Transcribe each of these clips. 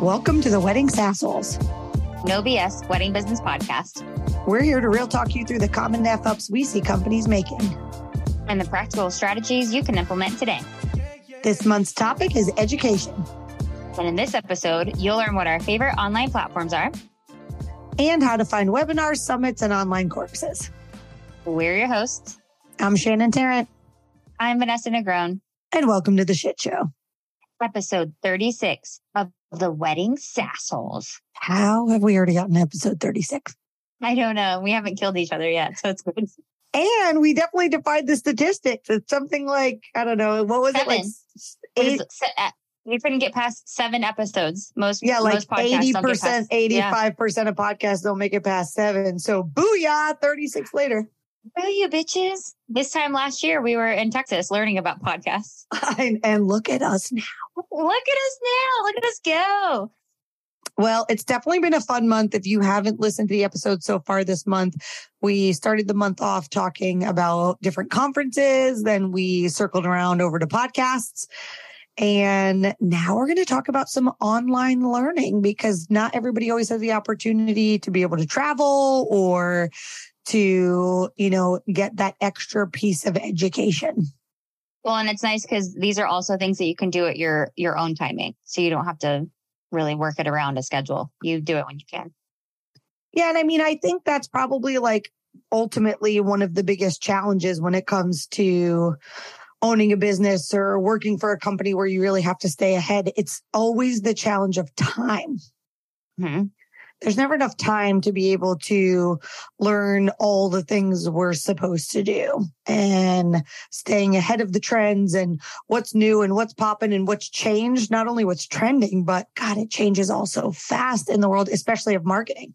Welcome to the Wedding Sassholes. No BS Wedding Business Podcast. We're here to real talk you through the common F ups we see companies making and the practical strategies you can implement today. This month's topic is education. And in this episode, you'll learn what our favorite online platforms are and how to find webinars, summits, and online courses. We're your hosts. I'm Shannon Tarrant. I'm Vanessa Negron. And welcome to the shit show. Episode 36 of the Wedding Sassholes. How have we already gotten episode 36? I don't know. We haven't killed each other yet, so it's good. And we definitely defied the statistics. It's something like, I don't know, what was Seven. it? Like eight, uh, we couldn't get past seven episodes. Most yeah, like most podcasts eighty percent, eighty yeah. percent of podcasts don't make it past seven. So booyah, thirty six later. Boo you bitches. This time last year, we were in Texas learning about podcasts. and, and look at us now. Look at us now. Look at us go. Well, it's definitely been a fun month. If you haven't listened to the episode so far this month, we started the month off talking about different conferences. Then we circled around over to podcasts. And now we're going to talk about some online learning because not everybody always has the opportunity to be able to travel or to, you know, get that extra piece of education. Well, and it's nice because these are also things that you can do at your your own timing, so you don't have to really work it around a schedule. You do it when you can. Yeah. And I mean, I think that's probably like ultimately one of the biggest challenges when it comes to owning a business or working for a company where you really have to stay ahead. It's always the challenge of time. hmm There's never enough time to be able to learn all the things we're supposed to do and staying ahead of the trends and what's new and what's popping and what's changed. Not only what's trending, but God, it changes all so fast in the world, especially of marketing.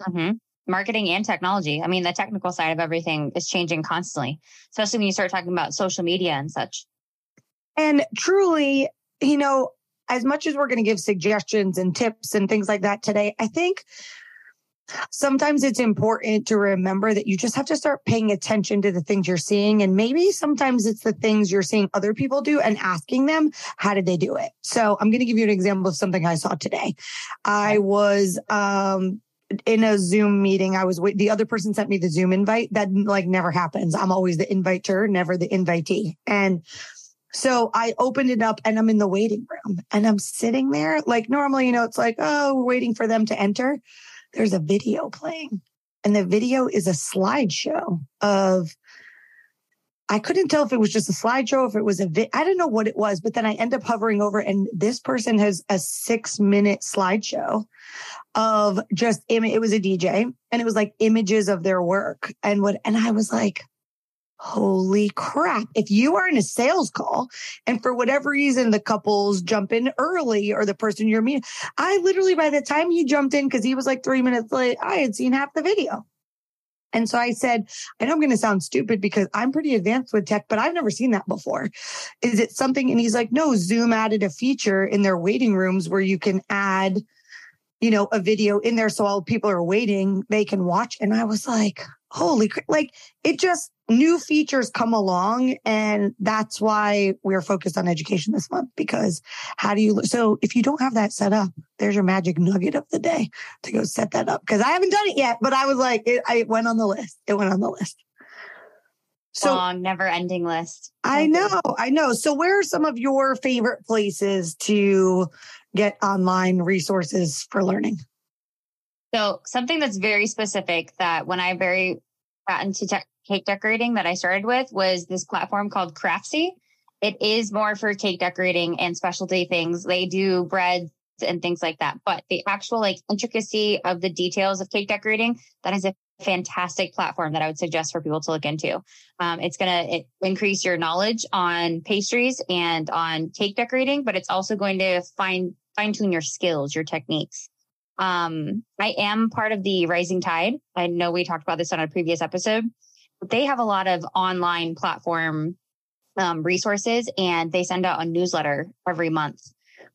hmm Marketing and technology. I mean, the technical side of everything is changing constantly, especially when you start talking about social media and such. And truly, you know, as much as we're going to give suggestions and tips and things like that today, I think sometimes it's important to remember that you just have to start paying attention to the things you're seeing. And maybe sometimes it's the things you're seeing other people do and asking them, how did they do it? So I'm going to give you an example of something I saw today. I was, um, in a Zoom meeting, I was with the other person sent me the Zoom invite. That like never happens. I'm always the inviter, never the invitee. And so I opened it up and I'm in the waiting room and I'm sitting there. Like normally, you know, it's like, oh, we're waiting for them to enter. There's a video playing and the video is a slideshow of, I couldn't tell if it was just a slideshow, if it was a vi- I don't know what it was, but then I end up hovering over and this person has a six minute slideshow of just, im- it was a DJ and it was like images of their work and what, and I was like, holy crap. If you are in a sales call and for whatever reason, the couples jump in early or the person you're meeting, I literally, by the time he jumped in, cause he was like three minutes late, I had seen half the video. And so I said, I know I'm going to sound stupid because I'm pretty advanced with tech, but I've never seen that before. Is it something? And he's like, no, Zoom added a feature in their waiting rooms where you can add, you know, a video in there. So while people are waiting, they can watch. And I was like, holy, cr- like it just new features come along. And that's why we're focused on education this month because how do you, so if you don't have that set up, there's your magic nugget of the day to go set that up. Cause I haven't done it yet, but I was like, it, I it went on the list. It went on the list. So Long, never ending list. I know, I know. So where are some of your favorite places to get online resources for learning? So something that's very specific that when I very got into tech cake decorating that I started with was this platform called Craftsy. It is more for cake decorating and specialty things. They do breads and things like that. But the actual like intricacy of the details of cake decorating, that is a fantastic platform that I would suggest for people to look into. Um, it's going to increase your knowledge on pastries and on cake decorating, but it's also going to fine fine tune your skills, your techniques. Um, I am part of the Rising Tide. I know we talked about this on a previous episode. They have a lot of online platform um, resources, and they send out a newsletter every month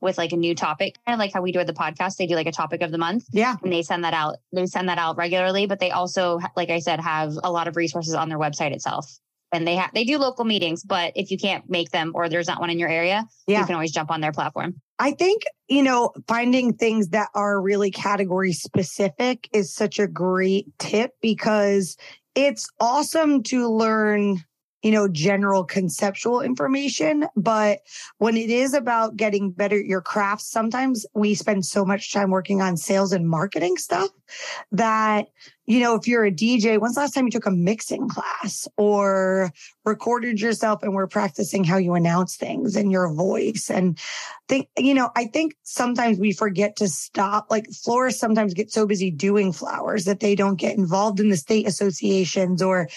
with like a new topic, kind of like how we do at the podcast. They do like a topic of the month, Yeah. and they send that out. They send that out regularly, but they also, like I said, have a lot of resources on their website itself. And they have they do local meetings, but if you can't make them or there's not one in your area, Yeah. you can always jump on their platform. I think, you know, finding things that are really category specific is such a great tip because it's awesome to learn you know, general conceptual information. But when it is about getting better at your craft, sometimes we spend so much time working on sales and marketing stuff that, you know, if you're a DJ, when's the last time you took a mixing class or recorded yourself and were practicing how you announce things and your voice? And think, you know, I think sometimes we forget to stop. Like florists sometimes get so busy doing flowers that they don't get involved in the state associations or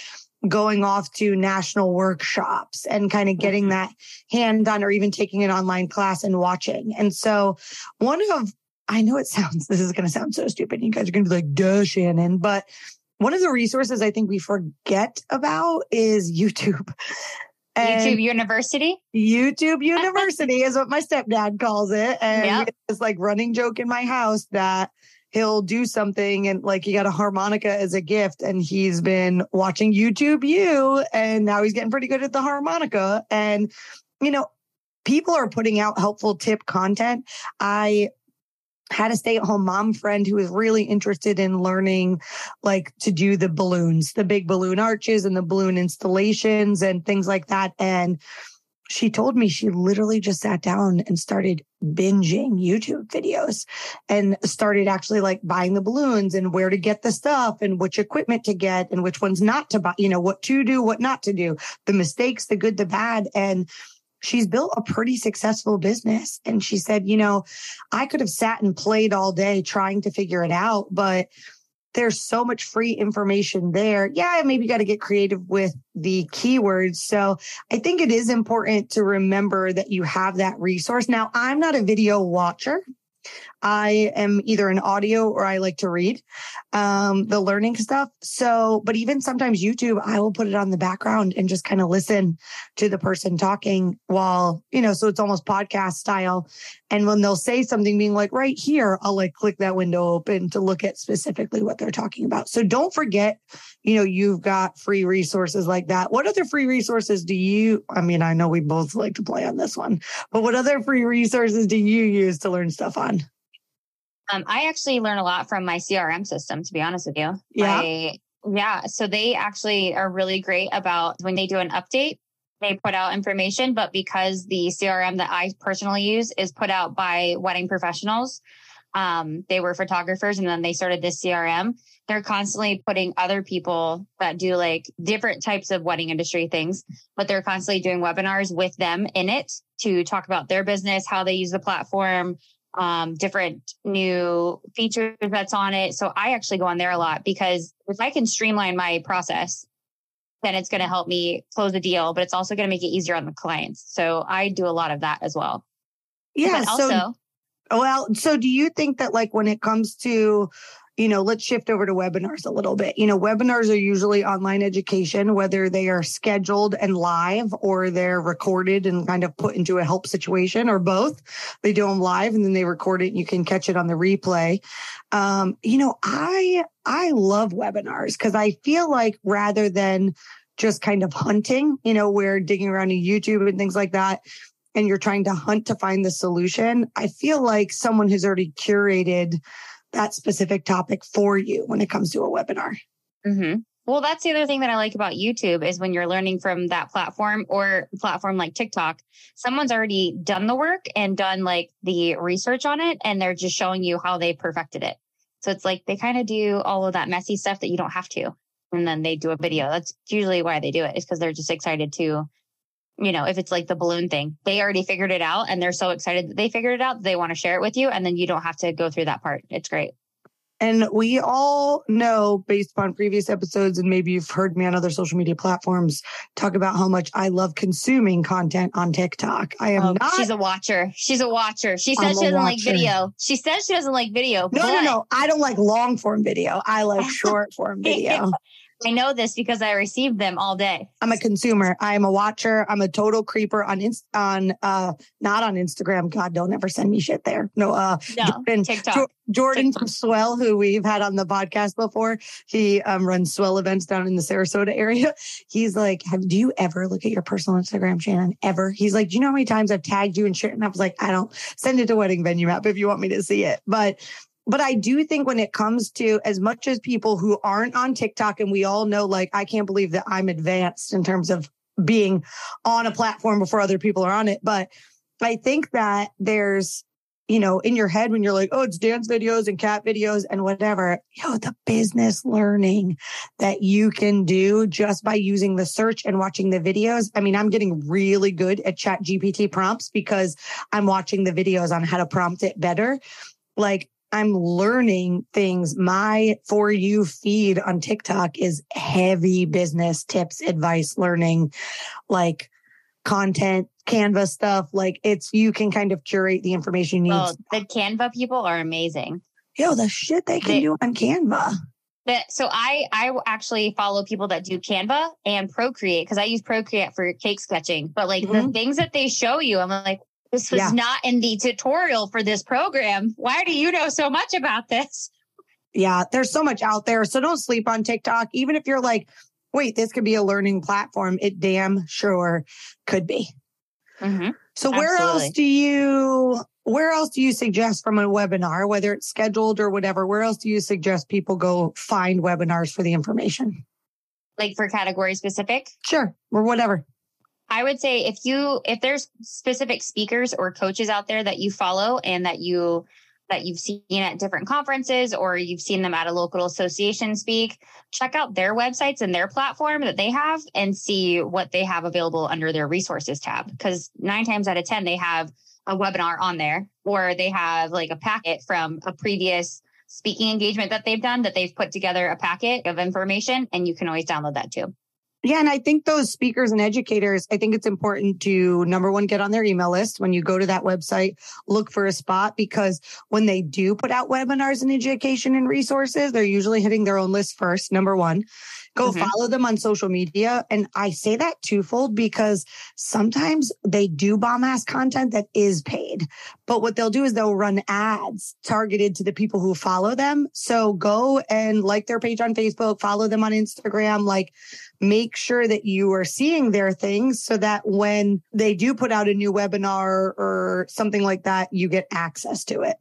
going off to national workshops and kind of getting mm-hmm. that hand on or even taking an online class and watching. And so one of, I know it sounds, this is going to sound so stupid. You guys are going to be like, duh, Shannon, but one of the resources I think we forget about is YouTube. And YouTube University? YouTube University is what my stepdad calls it. And yep. it's like running joke in my house that he'll do something and like he got a harmonica as a gift and he's been watching YouTube you and now he's getting pretty good at the harmonica. And, you know, people are putting out helpful tip content. I had a stay at home mom friend who was really interested in learning like to do the balloons, the big balloon arches and the balloon installations and things like that. And she told me she literally just sat down and started binging YouTube videos and started actually like buying the balloons and where to get the stuff and which equipment to get and which ones not to buy, you know, what to do, what not to do, the mistakes, the good, the bad. And she's built a pretty successful business. And she said, you know, I could have sat and played all day trying to figure it out, but there's so much free information there. Yeah, maybe you got to get creative with the keywords. So I think it is important to remember that you have that resource. Now, I'm not a video watcher. I am either an audio or I like to read um, the learning stuff. So, but even sometimes YouTube, I will put it on the background and just kind of listen to the person talking while, you know, so it's almost podcast style. And when they'll say something being like right here, I'll like click that window open to look at specifically what they're talking about. So don't forget, you know, you've got free resources like that. What other free resources do you, I mean, I know we both like to play on this one, but what other free resources do you use to learn stuff on? Um, I actually learn a lot from my CRM system, to be honest with you. Yeah. I, yeah. So they actually are really great about when they do an update, they put out information, but because the CRM that I personally use is put out by wedding professionals, um, they were photographers and then they started this CRM. They're constantly putting other people that do like different types of wedding industry things, but they're constantly doing webinars with them in it to talk about their business, how they use the platform, um, different new features that's on it. So I actually go on there a lot because if I can streamline my process, then it's going to help me close the deal, but it's also going to make it easier on the clients. So I do a lot of that as well. Yeah. But also, so, well, so do you think that like when it comes to you know, let's shift over to webinars a little bit. You know, webinars are usually online education, whether they are scheduled and live or they're recorded and kind of put into a help situation or both. They do them live and then they record it and you can catch it on the replay. Um, you know, I, I love webinars because I feel like rather than just kind of hunting, you know, where digging around in YouTube and things like that, and you're trying to hunt to find the solution, I feel like someone has already curated that specific topic for you when it comes to a webinar. Mm-hmm. Well, that's the other thing that I like about YouTube is when you're learning from that platform or platform like TikTok, someone's already done the work and done like the research on it, and they're just showing you how they perfected it. So it's like they kind of do all of that messy stuff that you don't have to. And then they do a video. That's usually why they do it, is because they're just excited to you know, if it's like the balloon thing, they already figured it out and they're so excited that they figured it out. They want to share it with you. And then you don't have to go through that part. It's great. And we all know, based upon previous episodes, and maybe you've heard me on other social media platforms talk about how much I love consuming content on TikTok. I am oh, not. She's a watcher. She's a watcher. She says she doesn't watcher. like video. She says she doesn't like video. No, but... no, no. I don't like long form video. I like short form video. I know this because I received them all day. I'm a consumer. I'm a watcher. I'm a total creeper on Inst- on uh not on Instagram. God, don't ever send me shit there. No, uh no, Jordan, TikTok. Jo- Jordan TikTok. from Swell, who we've had on the podcast before, he um, runs Swell events down in the Sarasota area. He's like, Have do you ever look at your personal Instagram, Shannon? Ever? He's like, Do you know how many times I've tagged you and shit? And I was like, I don't send it to Wedding Venue Map if you want me to see it. But but I do think when it comes to as much as people who aren't on TikTok, and we all know, like, I can't believe that I'm advanced in terms of being on a platform before other people are on it. But I think that there's, you know, in your head when you're like, oh, it's dance videos and cat videos and whatever, yo, the business learning that you can do just by using the search and watching the videos. I mean, I'm getting really good at chat GPT prompts because I'm watching the videos on how to prompt it better. Like I'm learning things. My for you feed on TikTok is heavy business tips, advice, learning, like content, Canva stuff. Like it's, you can kind of curate the information you need. Oh, the Canva people are amazing. Yo, the shit they can they, do on Canva. That, so I I actually follow people that do Canva and Procreate because I use Procreate for cake sketching. But like mm-hmm. the things that they show you, I'm like, this was yeah. not in the tutorial for this program. Why do you know so much about this? Yeah, there's so much out there. So don't sleep on TikTok. Even if you're like, wait, this could be a learning platform, it damn sure could be. Mm-hmm. So where Absolutely. else do you where else do you suggest from a webinar, whether it's scheduled or whatever, where else do you suggest people go find webinars for the information? Like for category specific? Sure. Or whatever. I would say if you if there's specific speakers or coaches out there that you follow and that you that you've seen at different conferences or you've seen them at a local association speak, check out their websites and their platform that they have and see what they have available under their resources tab. Because nine times out of 10, they have a webinar on there or they have like a packet from a previous speaking engagement that they've done that they've put together a packet of information and you can always download that too. Yeah. And I think those speakers and educators, I think it's important to number one, get on their email list. When you go to that website, look for a spot because when they do put out webinars and education and resources, they're usually hitting their own list first. Number one. Go mm-hmm. follow them on social media. And I say that twofold because sometimes they do bomb ass content that is paid. But what they'll do is they'll run ads targeted to the people who follow them. So go and like their page on Facebook, follow them on Instagram, like make sure that you are seeing their things so that when they do put out a new webinar or something like that, you get access to it.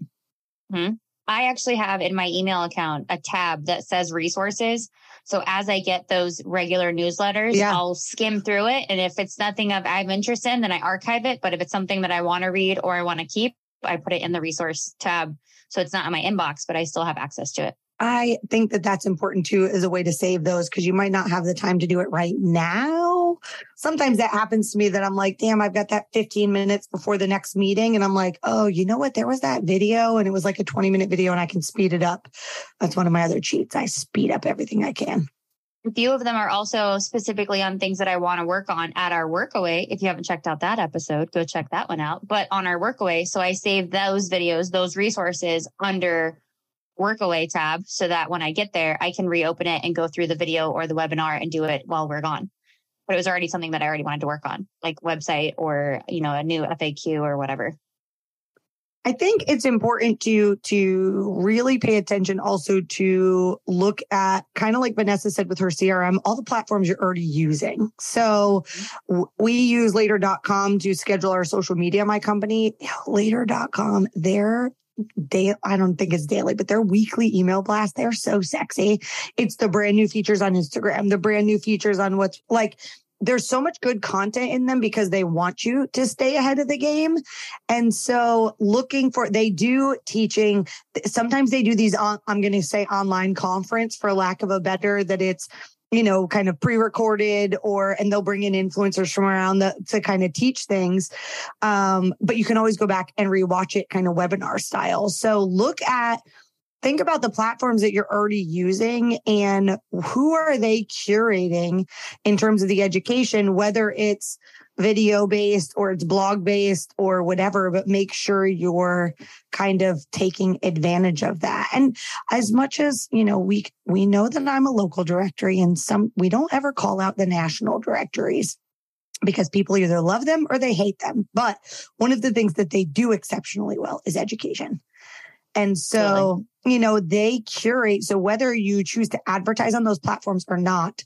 Mm-hmm. I actually have in my email account a tab that says resources. So as I get those regular newsletters, yeah. I'll skim through it. And if it's nothing of I'm interested in, then I archive it. But if it's something that I want to read or I want to keep, I put it in the resource tab. So it's not in my inbox, but I still have access to it. I think that that's important too as a way to save those because you might not have the time to do it right now. Sometimes that happens to me that I'm like, damn, I've got that 15 minutes before the next meeting. And I'm like, oh, you know what? There was that video and it was like a 20 minute video and I can speed it up. That's one of my other cheats. I speed up everything I can. A few of them are also specifically on things that I want to work on at our workaway. If you haven't checked out that episode, go check that one out. But on our workaway, so I save those videos, those resources under workaway tab so that when I get there, I can reopen it and go through the video or the webinar and do it while we're gone. But it was already something that I already wanted to work on, like website or, you know, a new FAQ or whatever. I think it's important to to really pay attention also to look at kind of like Vanessa said with her CRM, all the platforms you're already using. So we use later.com to schedule our social media, my company. Later.com, their day I don't think it's daily, but their weekly email blast, they're so sexy. It's the brand new features on Instagram, the brand new features on what's like there's so much good content in them because they want you to stay ahead of the game. And so looking for, they do teaching. Sometimes they do these, on, I'm going to say online conference for lack of a better, that it's you know, kind of pre-recorded or, and they'll bring in influencers from around the, to kind of teach things. Um, but you can always go back and rewatch it kind of webinar style. So look at, think about the platforms that you're already using and who are they curating in terms of the education, whether it's video based or it's blog based or whatever, but make sure you're kind of taking advantage of that. And as much as, you know, we, we know that I'm a local directory and some, we don't ever call out the national directories because people either love them or they hate them. But one of the things that they do exceptionally well is education. And so, you know, they curate. So whether you choose to advertise on those platforms or not,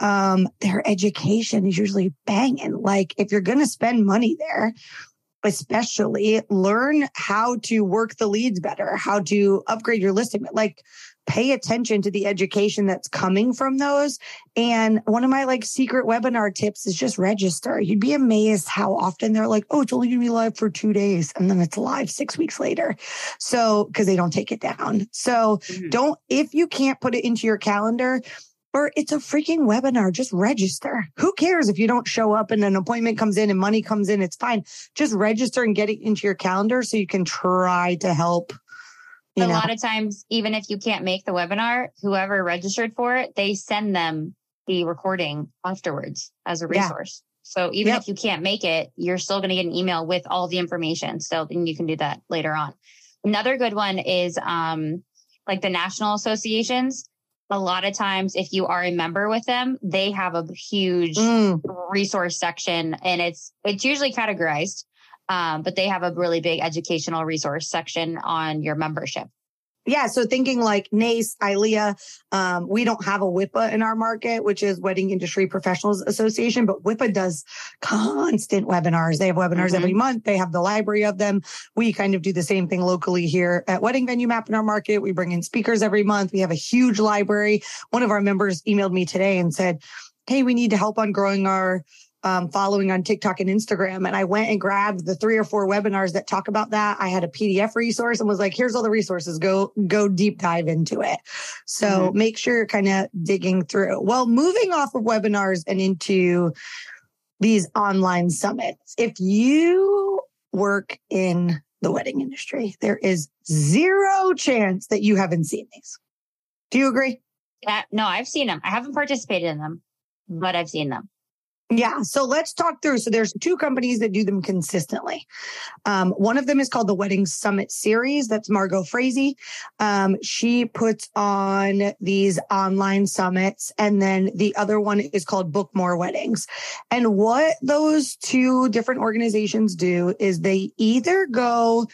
um, their education is usually banging. Like if you're going to spend money there, especially learn how to work the leads better, how to upgrade your listing. Like pay attention to the education that's coming from those. And one of my like secret webinar tips is just register. You'd be amazed how often they're like, oh, it's only going to be live for two days. And then it's live six weeks later. So, because they don't take it down. So mm-hmm. don't, if you can't put it into your calendar, or it's a freaking webinar. Just register. Who cares if you don't show up and an appointment comes in and money comes in? It's fine. Just register and get it into your calendar so you can try to help a know? lot of times, even if you can't make the webinar, whoever registered for it, they send them the recording afterwards as a resource. Yeah. So even yep. if you can't make it, you're still going to get an email with all the information. So then you can do that later on. Another good one is um, like the national associations. A lot of times, if you are a member with them, they have a huge mm. resource section, and it's it's usually categorized. Um, but they have a really big educational resource section on your membership. Yeah. So thinking like NACE, ILEA, um, we don't have a WIPA in our market, which is Wedding Industry Professionals Association, but WIPA does constant webinars. They have webinars mm-hmm. every month. They have the library of them. We kind of do the same thing locally here at Wedding Venue Map in our market. We bring in speakers every month. We have a huge library. One of our members emailed me today and said, Hey, we need to help on growing our um, following on TikTok and Instagram. And I went and grabbed the three or four webinars that talk about that. I had a PDF resource and was like, here's all the resources. Go, go deep dive into it. So mm-hmm. make sure you're kind of digging through. Well, moving off of webinars and into these online summits, if you work in the wedding industry, there is zero chance that you haven't seen these. Do you agree? Yeah, no, I've seen them. I haven't participated in them, but I've seen them. Yeah. So let's talk through. So there's two companies that do them consistently. Um, one of them is called the Wedding Summit Series. That's Margot Frazee. Um, she puts on these online summits. And then the other one is called Book More Weddings. And what those two different organizations do is they either go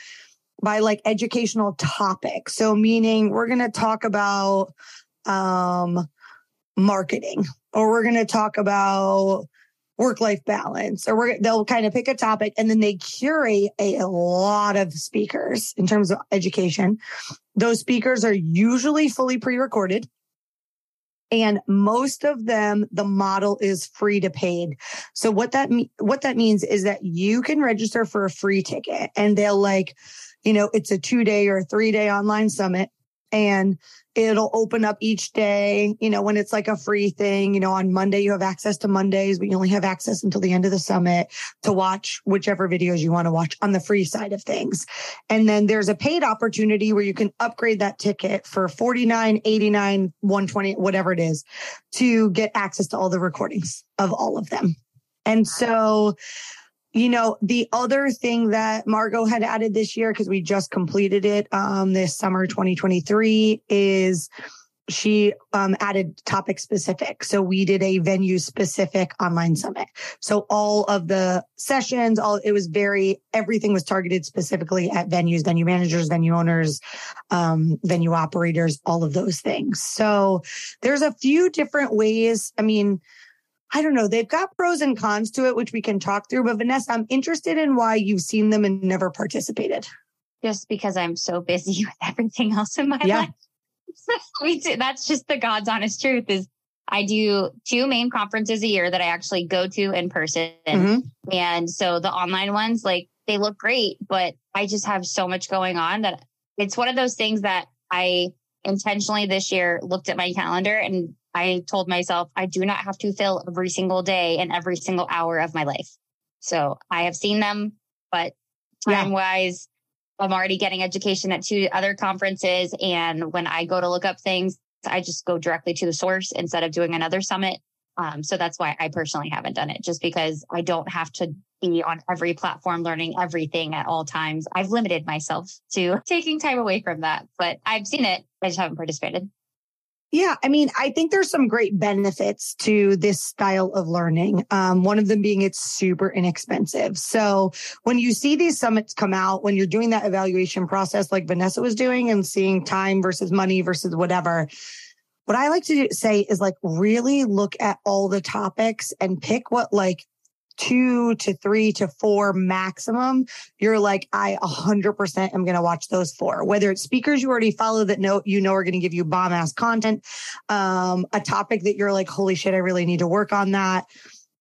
by like educational topics. So meaning we're going to talk about, um, marketing or we're going to talk about work life balance, or they'll kind of pick a topic and then they curate a, lot of speakers in terms of education. Those speakers are usually fully pre recorded. And most of them, the model is free to paid. So what that me- what that means is that you can register for a free ticket and they'll like, you know, it's a two day or a three day online summit and it'll open up each day, you know, when it's like a free thing, you know, on Monday, you have access to Mondays, but you only have access until the end of the summit to watch whichever videos you want to watch on the free side of things. And then there's a paid opportunity where you can upgrade that ticket for 49, 89, 120, whatever it is to get access to all the recordings of all of them. And so you know, the other thing that Margot had added this year, because we just completed it um, this summer 2023, is she um, added topic specific. So we did a venue specific online summit. So all of the sessions, all it was very everything was targeted specifically at venues, venue managers, venue owners, um, venue operators, all of those things. So there's a few different ways. I mean, I don't know. They've got pros and cons to it, which we can talk through. But Vanessa, I'm interested in why you've seen them and never participated. Just because I'm so busy with everything else in my yeah. life. That's just the God's honest truth is I do two main conferences a year that I actually go to in person. Mm-hmm. And so the online ones, like they look great, but I just have so much going on that it's one of those things that I intentionally this year looked at my calendar and I told myself I do not have to fill every single day and every single hour of my life. So I have seen them, but time wise, yeah. I'm already getting education at two other conferences. And when I go to look up things, I just go directly to the source instead of doing another summit. Um, so that's why I personally haven't done it, just because I don't have to be on every platform learning everything at all times. I've limited myself to taking time away from that, but I've seen it. I just haven't participated. Yeah, I mean, I think there's some great benefits to this style of learning. Um, one of them being it's super inexpensive. So when you see these summits come out, when you're doing that evaluation process like Vanessa was doing and seeing time versus money versus whatever, what I like to say is like really look at all the topics and pick what like two to three to four maximum, you're like, I 100% am going to watch those four, whether it's speakers you already follow that know, you know, are going to give you bomb ass content, um, a topic that you're like, holy shit, I really need to work on that.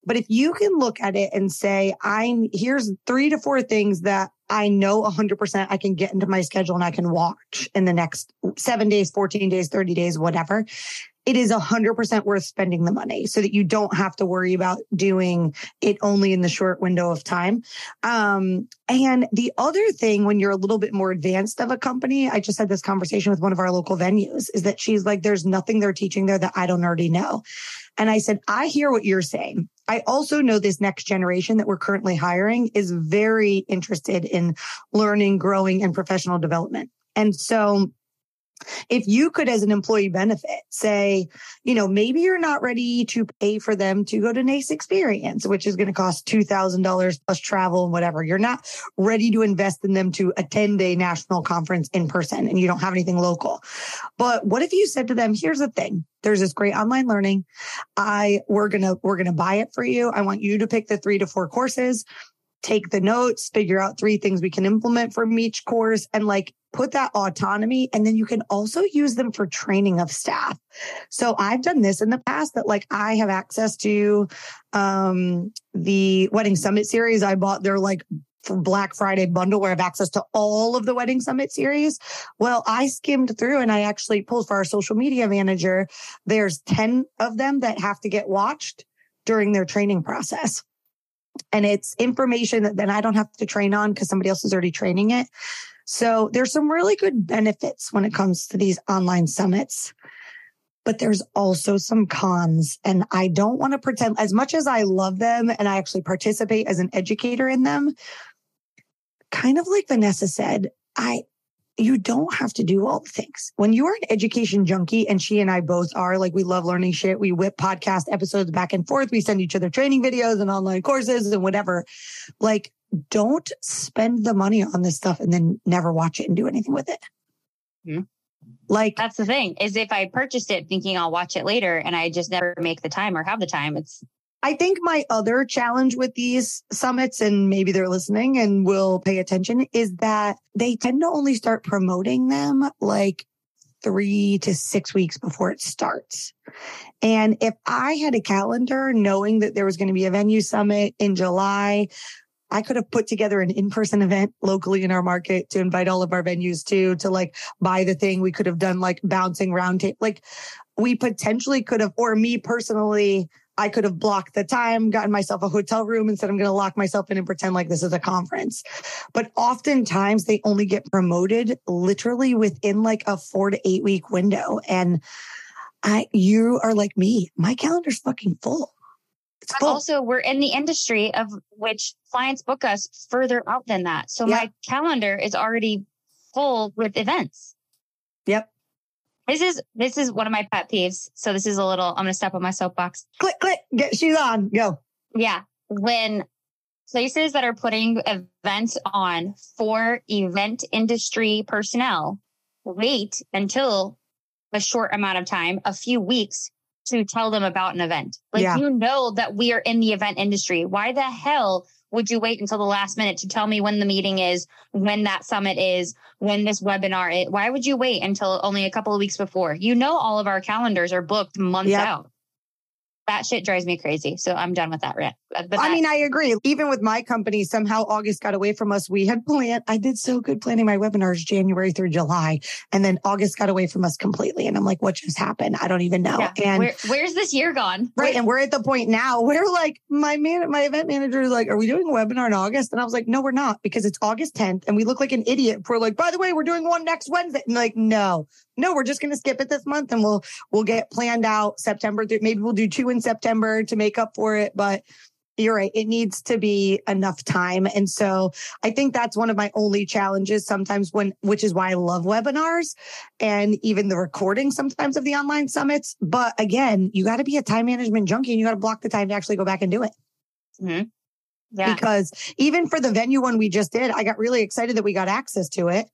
But if you can look at it and say, I here's three to four things that I know 100% I can get into my schedule and I can watch in the next seven days, 14 days, 30 days, whatever it is 100% worth spending the money so that you don't have to worry about doing it only in the short window of time. Um, and the other thing, when you're a little bit more advanced of a company, I just had this conversation with one of our local venues, is that she's like, there's nothing they're teaching there that I don't already know. And I said, I hear what you're saying. I also know this next generation that we're currently hiring is very interested in learning, growing, and professional development. And so if you could, as an employee benefit, say, you know, maybe you're not ready to pay for them to go to NACE experience, which is going to cost $2,000 plus travel and whatever. You're not ready to invest in them to attend a national conference in person and you don't have anything local. But what if you said to them, here's the thing. There's this great online learning. I, we're to, we're going to buy it for you. I want you to pick the three to four courses take the notes, figure out three things we can implement from each course and like put that autonomy. And then you can also use them for training of staff. So I've done this in the past that like I have access to, um, the wedding summit series. I bought their like Black Friday bundle where I have access to all of the Wedding Summit series. Well, I skimmed through and I actually pulled for our social media manager. There's 10 of them that have to get watched during their training process and it's information that then I don't have to train on because somebody else is already training it. So there's some really good benefits when it comes to these online summits. But there's also some cons. And I don't want to pretend as much as I love them and I actually participate as an educator in them. Kind of like Vanessa said, I, you don't have to do all the things. When you are an education junkie, and she and I both are, like we love learning shit. We whip podcast episodes back and forth. We send each other training videos and online courses and whatever. Like, don't spend the money on this stuff and then never watch it and do anything with it. Mm-hmm. Like that's the thing is if I purchased it thinking I'll watch it later and I just never make the time or have the time, it's I think my other challenge with these summits, and maybe they're listening and will pay attention, is that they tend to only start promoting them like three to six weeks before it starts. And if I had a calendar knowing that there was going to be a venue summit in July, I could have put together an in-person event locally in our market to invite all of our venues to, to like buy the thing. We could have done like bouncing round table. Like we potentially could have, or me personally, I could have blocked the time, gotten myself a hotel room and said, I'm going to lock myself in and pretend like this is a conference. But oftentimes they only get promoted literally within like a four to eight week window. And I, you are like me. My calendar's fucking full. Full. Also, we're in the industry of which clients book us further out than that. So yeah. my calendar is already full with events. Yep. This is this is one of my pet peeves. So this is a little. I'm going to step on my soapbox. Click, click. Get shoes on. Go. Yeah, when places that are putting events on for event industry personnel wait until a short amount of time, a few weeks, to tell them about an event. Like yeah. you know that we are in the event industry. Why the hell would you wait until the last minute to tell me when the meeting is, when that summit is, when this webinar is? Why would you wait until only a couple of weeks before? You know, all of our calendars are booked months yep. out. That shit drives me crazy. So I'm done with that rant. I mean, I agree. Even with my company, somehow August got away from us. We had planned, I did so good planning my webinars January through July. And then August got away from us completely. And I'm like, what just happened? I don't even know. Yeah. And Where, where's this year gone? Right. And we're at the point now where like my man, my event manager is like, are we doing a webinar in August? And I was like, no, we're not because it's August 10th and we look like an idiot. We're like, by the way, we're doing one next Wednesday. And like, no, no, we're just going to skip it this month and we'll, we'll get planned out September. Maybe we'll do two in September to make up for it. But you're right. It needs to be enough time. And so I think that's one of my only challenges sometimes when, which is why I love webinars and even the recording sometimes of the online summits. But again, you got to be a time management junkie and you got to block the time to actually go back and do it. Mm-hmm. Yeah. Because even for the venue one we just did, I got really excited that we got access to it.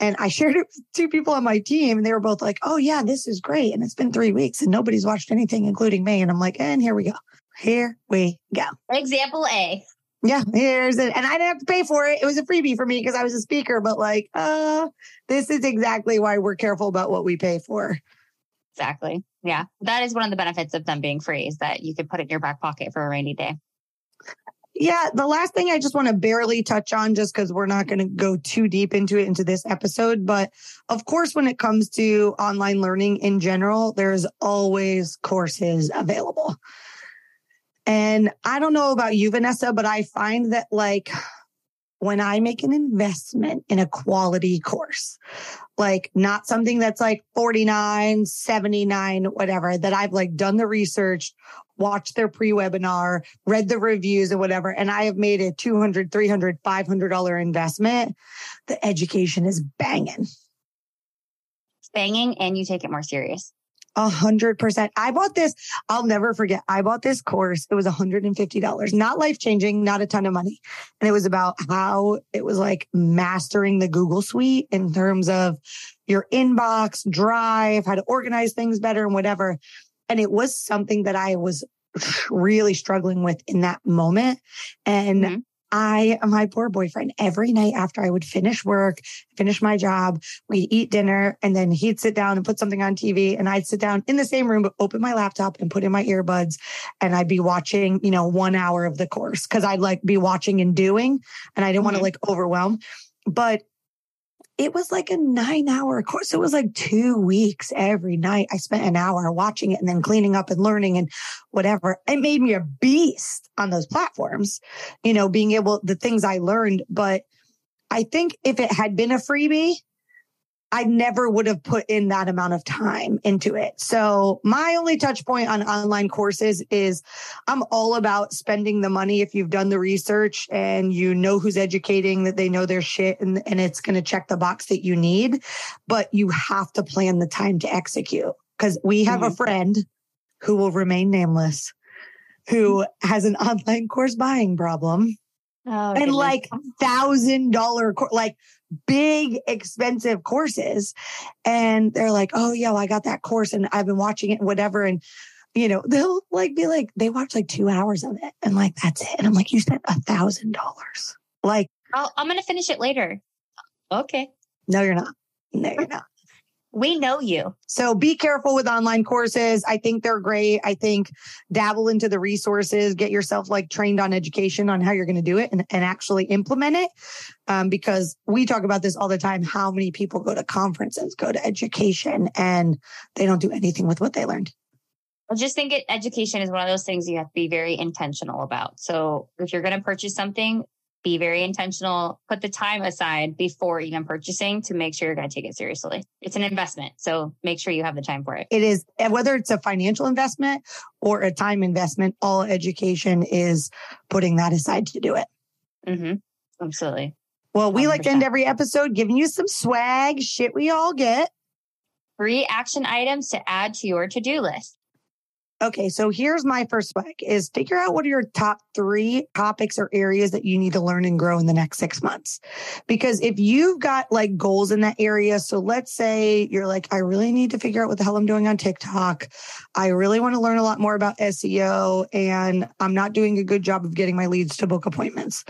And I shared it with two people on my team and they were both like, Oh yeah, this is great. And it's been three weeks and nobody's watched anything, including me. And I'm like, and here we go. Here we go. Example A. Yeah, here's it. And I didn't have to pay for it. It was a freebie for me because I was a speaker, but like, uh, this is exactly why we're careful about what we pay for. Exactly. Yeah. That is one of the benefits of them being free is that you could put it in your back pocket for a rainy day. Yeah. The last thing I just want to barely touch on, just because we're not going to go too deep into it into this episode. But of course, when it comes to online learning in general, there's always courses available. And I don't know about you, Vanessa, but I find that like when I make an investment in a quality course, like not something that's like 49, 79, whatever, that I've like done the research, watched their pre-webinar, read the reviews and whatever, and I have made a 200, 300, 500 dollar investment, the education is banging. Banging and you take it more serious. A hundred percent. I bought this. I'll never forget. I bought this course. It was $150, not life changing, not a ton of money. And it was about how it was like mastering the Google suite in terms of your inbox, drive, how to organize things better and whatever. And it was something that I was really struggling with in that moment. And mm-hmm. I, my poor boyfriend, every night after I would finish work, finish my job, we'd eat dinner and then he'd sit down and put something on TV and I'd sit down in the same room, but open my laptop and put in my earbuds and I'd be watching, you know, one hour of the course because I'd like be watching and doing and I didn't mm-hmm. want to like overwhelm. But it was like a nine hour course. It was like two weeks every night. I spent an hour watching it and then cleaning up and learning and whatever. It made me a beast on those platforms, you know, being able, the things I learned. But I think if it had been a freebie, I never would have put in that amount of time into it. So my only touch point on online courses is I'm all about spending the money. If you've done the research and you know who's educating that they know their shit and, and it's going to check the box that you need, but you have to plan the time to execute because we have mm-hmm. a friend who will remain nameless who has an online course buying problem. Oh, and goodness. like thousand dollar, like big expensive courses. And they're like oh yeah well, i got that course and i've been watching it whatever. And you know they'll like be like they watch like two hours of it and like that's it. And i'm like you spent a thousand dollars. Like i i'm gonna finish it later. Okay. No you're not. No you're not we know you. So be careful with online courses. I think they're great. I think dabble into the resources, get yourself like trained on education on how you're going to do it and, and actually implement it. Um, because we talk about this all the time. How many people go to conferences, go to education and they don't do anything with what they learned. I just think it, education is one of those things you have to be very intentional about. So if you're going to purchase something, be very intentional, put the time aside before even purchasing to make sure you're going to take it seriously. It's an investment. So make sure you have the time for it. It is, whether it's a financial investment or a time investment, all education is putting that aside to do it. Mm-hmm. Absolutely. Well, we 100%. like to end every episode giving you some swag, shit we all get. Free action items to add to your to do list. Okay, so here's my first swag is figure out what are your top three topics or areas that you need to learn and grow in the next six months. Because if you've got like goals in that area, so let's say you're like, I really need to figure out what the hell I'm doing on TikTok. I really want to learn a lot more about SEO and I'm not doing a good job of getting my leads to book appointments.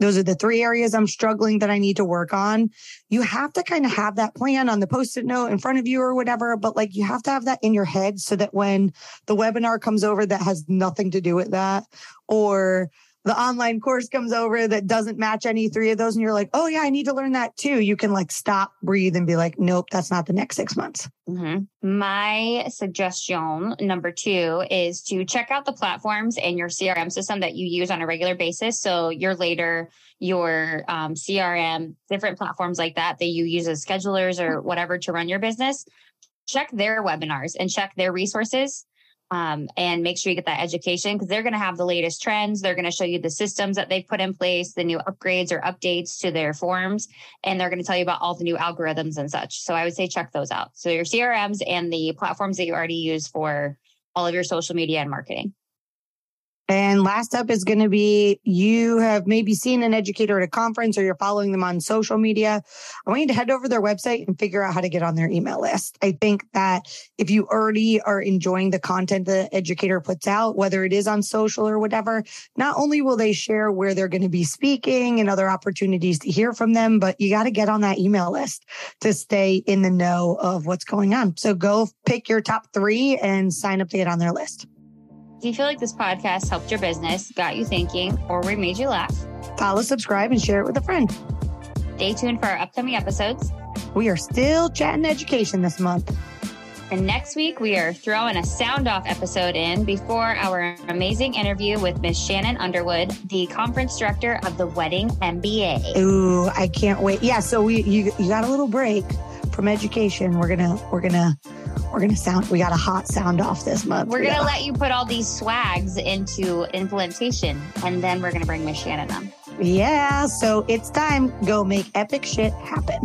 Those are the three areas I'm struggling that I need to work on. You have to kind of have that plan on the post it note in front of you or whatever, but like you have to have that in your head so that when the webinar comes over that has nothing to do with that or the online course comes over that doesn't match any three of those and you're like, oh yeah, I need to learn that too. You can like stop, breathe and be like, nope, that's not the next six months. Mm-hmm. My suggestion number two is to check out the platforms and your CRM system that you use on a regular basis. So your later, your um, CRM, different platforms like that that you use as schedulers or whatever to run your business. Check their webinars and check their resources um, and make sure you get that education because they're going to have the latest trends. They're going to show you the systems that they've put in place, the new upgrades or updates to their forms, and they're going to tell you about all the new algorithms and such. So I would say check those out. So your CRMs and the platforms that you already use for all of your social media and marketing. And last up is going to be you have maybe seen an educator at a conference or you're following them on social media. I want you to head over to their website and figure out how to get on their email list. I think that if you already are enjoying the content the educator puts out, whether it is on social or whatever, not only will they share where they're going to be speaking and other opportunities to hear from them, but you got to get on that email list to stay in the know of what's going on. So go pick your top three and sign up to get on their list. If you feel like this podcast helped your business, got you thinking, or we made you laugh, follow, subscribe, and share it with a friend. Stay tuned for our upcoming episodes. We are still chatting education this month. And next week, we are throwing a sound off episode in before our amazing interview with Miss Shannon Underwood, the conference director of the Wedding MBA. Ooh, I can't wait. Yeah, so we you, you got a little break from education. We're gonna we're gonna we're gonna sound we got a hot sound off this month. We're gonna let you put all these swags into implementation and then we're gonna bring Miss Shannon on. Yeah, so it's time. Go make epic shit happen.